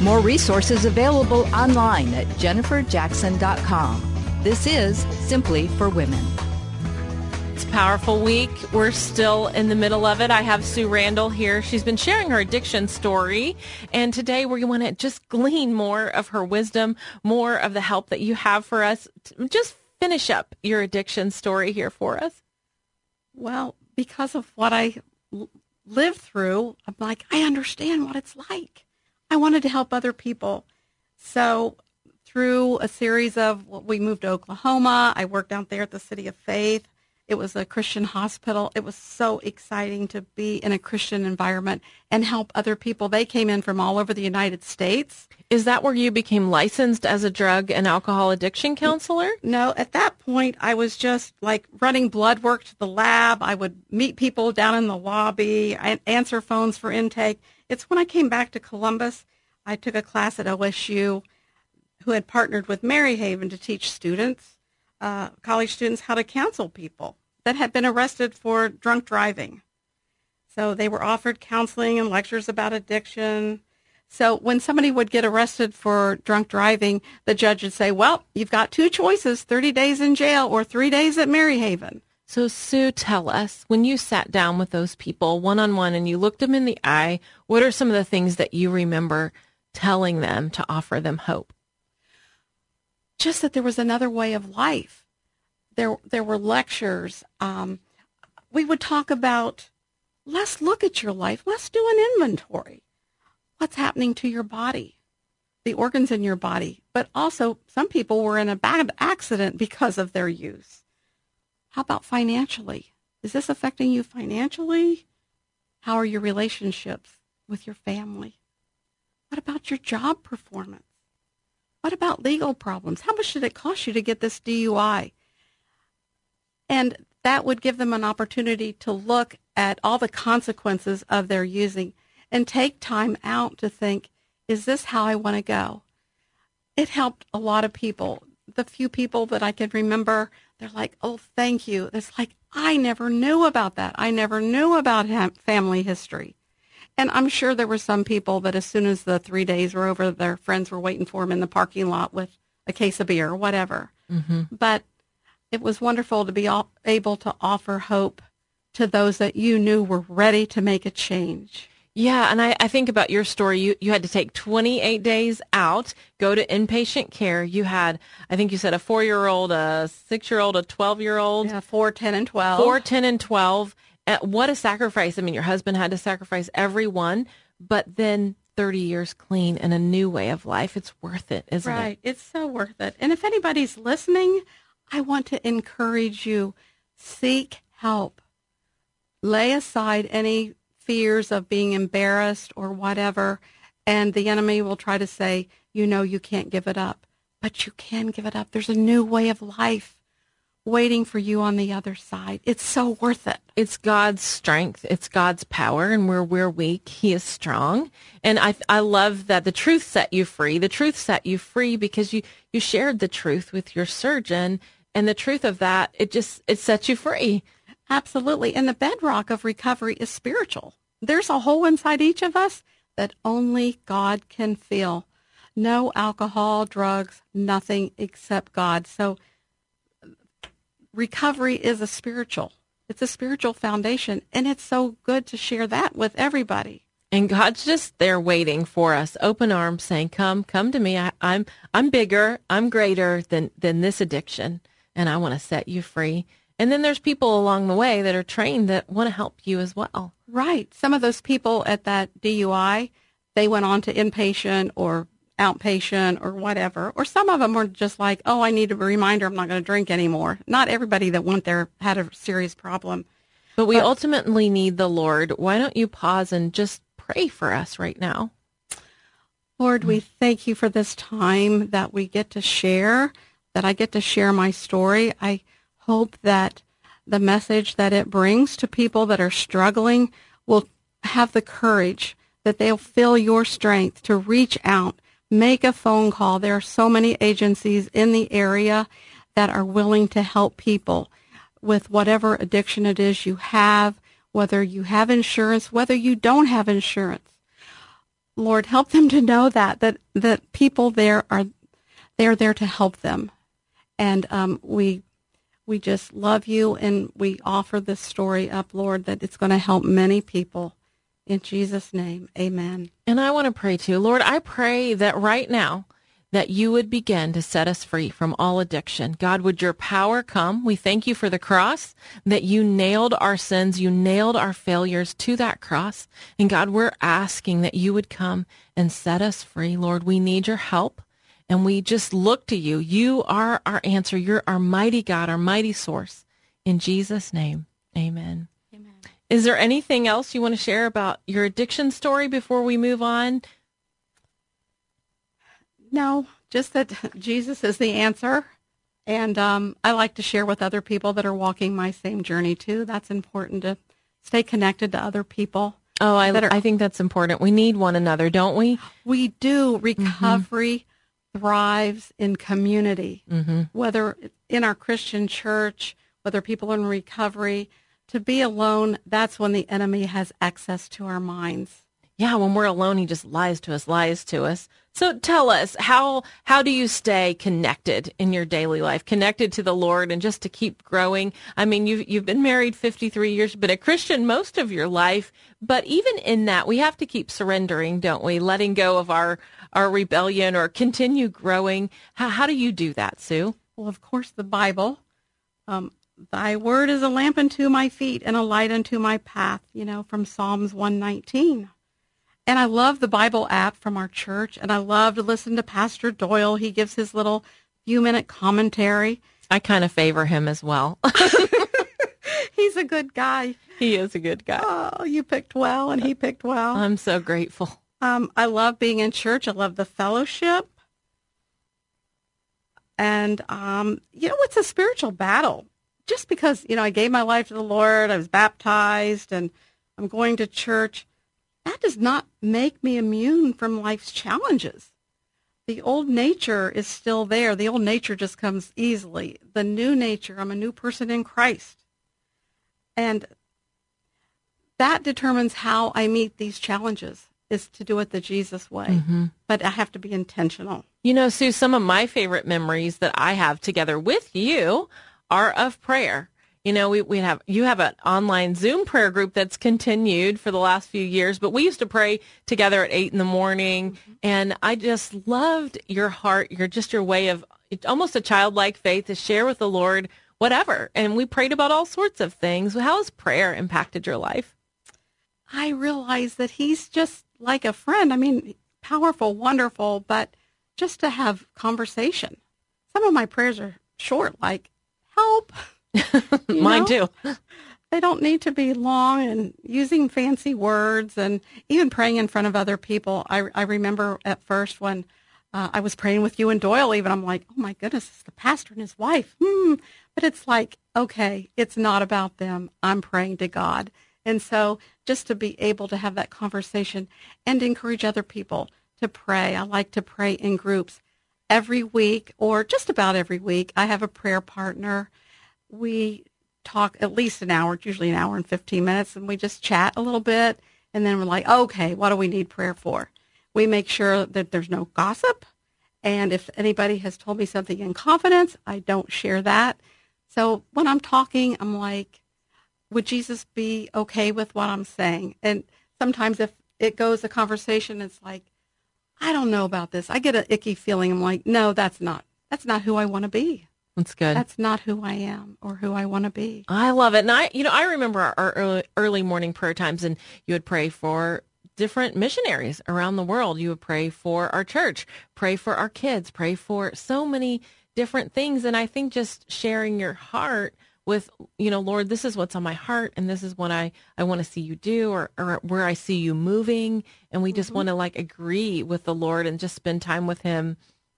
More resources available online at jenniferjackson.com. This is Simply for Women. It's a powerful week. We're still in the middle of it. I have Sue Randall here. She's been sharing her addiction story. And today we want to just glean more of her wisdom, more of the help that you have for us. Just finish up your addiction story here for us. Well, because of what I lived through, I'm like, I understand what it's like. I wanted to help other people. So through a series of we moved to Oklahoma, I worked out there at the City of Faith. It was a Christian hospital. It was so exciting to be in a Christian environment and help other people. They came in from all over the United States. Is that where you became licensed as a drug and alcohol addiction counselor? No, at that point, I was just like running blood work to the lab. I would meet people down in the lobby, I answer phones for intake. It's when I came back to Columbus, I took a class at OSU who had partnered with Maryhaven to teach students uh, college students how to counsel people that had been arrested for drunk driving. So they were offered counseling and lectures about addiction. So when somebody would get arrested for drunk driving, the judge would say, well, you've got two choices, 30 days in jail or three days at Maryhaven. So Sue, tell us, when you sat down with those people one on one and you looked them in the eye, what are some of the things that you remember telling them to offer them hope? just that there was another way of life. There, there were lectures. Um, we would talk about, let's look at your life. Let's do an inventory. What's happening to your body, the organs in your body. But also, some people were in a bad accident because of their use. How about financially? Is this affecting you financially? How are your relationships with your family? What about your job performance? What about legal problems? How much did it cost you to get this DUI? And that would give them an opportunity to look at all the consequences of their using and take time out to think, is this how I want to go? It helped a lot of people. The few people that I can remember, they're like, oh, thank you. It's like, I never knew about that. I never knew about family history. And I'm sure there were some people that as soon as the three days were over, their friends were waiting for them in the parking lot with a case of beer or whatever. Mm-hmm. But it was wonderful to be able to offer hope to those that you knew were ready to make a change. Yeah, and I, I, think about your story. You you had to take 28 days out, go to inpatient care. You had, I think you said a four year old, a six year old, a 12 year old. Yeah, four, 10, and 12. Four, 10, and 12 what a sacrifice. I mean, your husband had to sacrifice everyone, but then 30 years clean and a new way of life. It's worth it, isn't right. it? Right. It's so worth it. And if anybody's listening, I want to encourage you seek help. Lay aside any fears of being embarrassed or whatever, and the enemy will try to say, you know, you can't give it up. But you can give it up. There's a new way of life waiting for you on the other side. It's so worth it. It's God's strength. It's God's power. And where we're weak, He is strong. And I, I love that the truth set you free. The truth set you free because you, you shared the truth with your surgeon. And the truth of that, it just, it sets you free. Absolutely. And the bedrock of recovery is spiritual. There's a hole inside each of us that only God can fill. No alcohol, drugs, nothing except God. So recovery is a spiritual. It's a spiritual foundation, and it's so good to share that with everybody. And God's just there waiting for us, open arms, saying, "Come, come to me. I, I'm, I'm bigger. I'm greater than than this addiction, and I want to set you free." And then there's people along the way that are trained that want to help you as well. Right. Some of those people at that DUI, they went on to inpatient or outpatient or whatever. Or some of them were just like, oh, I need a reminder I'm not going to drink anymore. Not everybody that went there had a serious problem. But we but, ultimately need the Lord. Why don't you pause and just pray for us right now? Lord, we thank you for this time that we get to share, that I get to share my story. I hope that the message that it brings to people that are struggling will have the courage that they'll feel your strength to reach out, make a phone call. There are so many agencies in the area that are willing to help people with whatever addiction it is you have, whether you have insurance, whether you don't have insurance. Lord, help them to know that that that people there are they are there to help them, and um, we we just love you, and we offer this story up, Lord, that it's going to help many people. In Jesus' name, Amen. And I want to pray too, Lord. I pray that right now that you would begin to set us free from all addiction. God, would your power come? We thank you for the cross, that you nailed our sins, you nailed our failures to that cross. And God, we're asking that you would come and set us free. Lord, we need your help. And we just look to you. You are our answer. You're our mighty God, our mighty source. In Jesus' name, amen. Amen. Is there anything else you want to share about your addiction story before we move on? No, just that Jesus is the answer. And um, I like to share with other people that are walking my same journey too. That's important to stay connected to other people. Oh, I, are, I think that's important. We need one another, don't we? We do. Recovery mm-hmm. Thrives in community, mm-hmm. whether in our Christian church, whether people are in recovery. To be alone, that's when the enemy has access to our minds yeah, when we're alone, he just lies to us, lies to us. So tell us how how do you stay connected in your daily life, connected to the Lord, and just to keep growing? I mean, you've you've been married 53 years, been a Christian most of your life, but even in that, we have to keep surrendering, don't we? Letting go of our our rebellion or continue growing. How how do you do that, Sue? Well, of course, the Bible. Um, Thy word is a lamp unto my feet and a light unto my path. You know, from Psalms 119. And I love the Bible app from our church, and I love to listen to Pastor Doyle. He gives his little few minute commentary. I kind of favor him as well. He's a good guy. He is a good guy. Oh, you picked well, and he picked well. I'm so grateful. Um, I love being in church. I love the fellowship. And, um, you know, it's a spiritual battle. Just because, you know, I gave my life to the Lord, I was baptized, and I'm going to church that does not make me immune from life's challenges. The old nature is still there. The old nature just comes easily. The new nature, I'm a new person in Christ. And that determines how I meet these challenges is to do it the Jesus way. Mm-hmm. But I have to be intentional. You know, Sue, some of my favorite memories that I have together with you are of prayer. You know, we, we have, you have an online Zoom prayer group that's continued for the last few years, but we used to pray together at eight in the morning. Mm-hmm. And I just loved your heart, your, just your way of almost a childlike faith to share with the Lord whatever. And we prayed about all sorts of things. How has prayer impacted your life? I realize that he's just like a friend. I mean, powerful, wonderful, but just to have conversation. Some of my prayers are short, like, help. Mine know? too. They don't need to be long and using fancy words and even praying in front of other people. I, I remember at first when uh, I was praying with you and Doyle, even I'm like, oh my goodness, it's the pastor and his wife. Hmm. But it's like, okay, it's not about them. I'm praying to God. And so just to be able to have that conversation and encourage other people to pray. I like to pray in groups every week or just about every week. I have a prayer partner we talk at least an hour, usually an hour and 15 minutes, and we just chat a little bit. And then we're like, okay, what do we need prayer for? We make sure that there's no gossip. And if anybody has told me something in confidence, I don't share that. So when I'm talking, I'm like, would Jesus be okay with what I'm saying? And sometimes if it goes a conversation, it's like, I don't know about this. I get an icky feeling. I'm like, no, that's not, that's not who I want to be. That's good. That's not who I am or who I want to be. I love it. And I, you know, I remember our, our early, early morning prayer times and you would pray for different missionaries around the world. You would pray for our church, pray for our kids, pray for so many different things. And I think just sharing your heart with, you know, Lord, this is what's on my heart and this is what I, I want to see you do or, or where I see you moving. And we just mm-hmm. want to like agree with the Lord and just spend time with him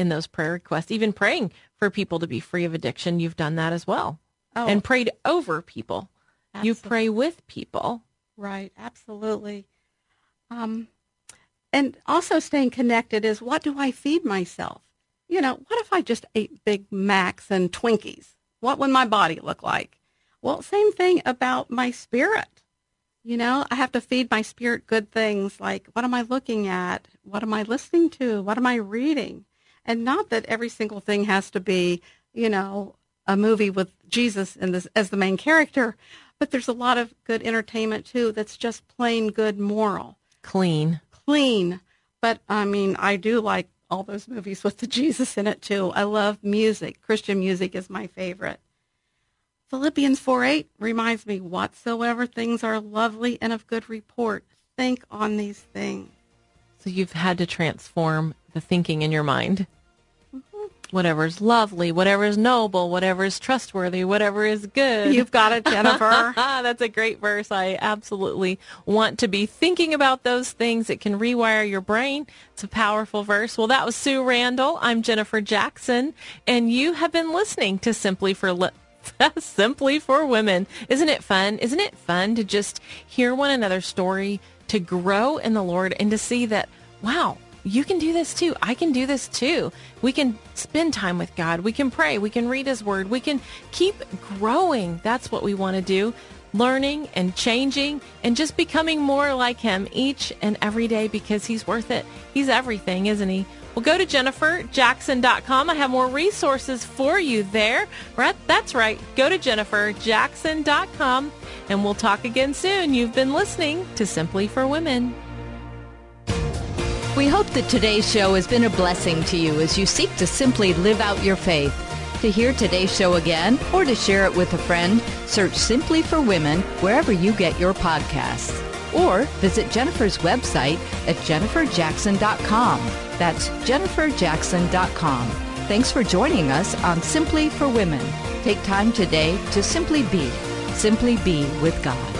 in those prayer requests, even praying for people to be free of addiction. You've done that as well Oh. and prayed over people. You pray with people. Right, absolutely. Um, and also staying connected is what do I feed myself? You know, what if I just ate Big Macs and Twinkies? What would my body look like? Well, same thing about my spirit. You know, I have to feed my spirit good things like what am I looking at? What am I listening to? What am I reading? And not that every single thing has to be, you know, a movie with Jesus in this as the main character, but there's a lot of good entertainment too that's just plain good moral, Clean. clean. But I mean, I do like all those movies with the Jesus in it too. I love music. Christian music is my favorite. Philippians 4 8 reminds me, whatsoever things are lovely and of good report, think on these things. So you've had to transform the thinking in your mind. Mm-hmm. Whatever is lovely, whatever is noble, whatever is trustworthy, whatever is good. You've got it, Jennifer. That's a great verse. I absolutely want to be thinking about those things. It can rewire your brain. It's a powerful verse. Well, that was Sue Randall. I'm Jennifer Jackson, and you have been listening to Simply for Li- Simply for Women. Isn't it fun? Isn't it fun to just hear one another's story, to grow in the Lord, and to see that, wow, you can do this too. I can do this too. We can spend time with God. We can pray. We can read His Word. We can keep growing. That's what we want to do. Learning and changing and just becoming more like Him each and every day because He's worth it. He's everything, isn't He? Well, go to jenniferjackson.com. I have more resources for you there. Right? That's right. Go to jenniferjackson.com and we'll talk again soon. You've been listening to Simply for Women. We hope that today's show has been a blessing to you as you seek to simply live out your faith. To hear today's show again or to share it with a friend, search Simply for Women wherever you get your podcasts. Or visit Jennifer's website at jenniferjackson.com. That's jenniferjackson.com. Thanks for joining us on Simply for Women. Take time today to simply be, simply be with God.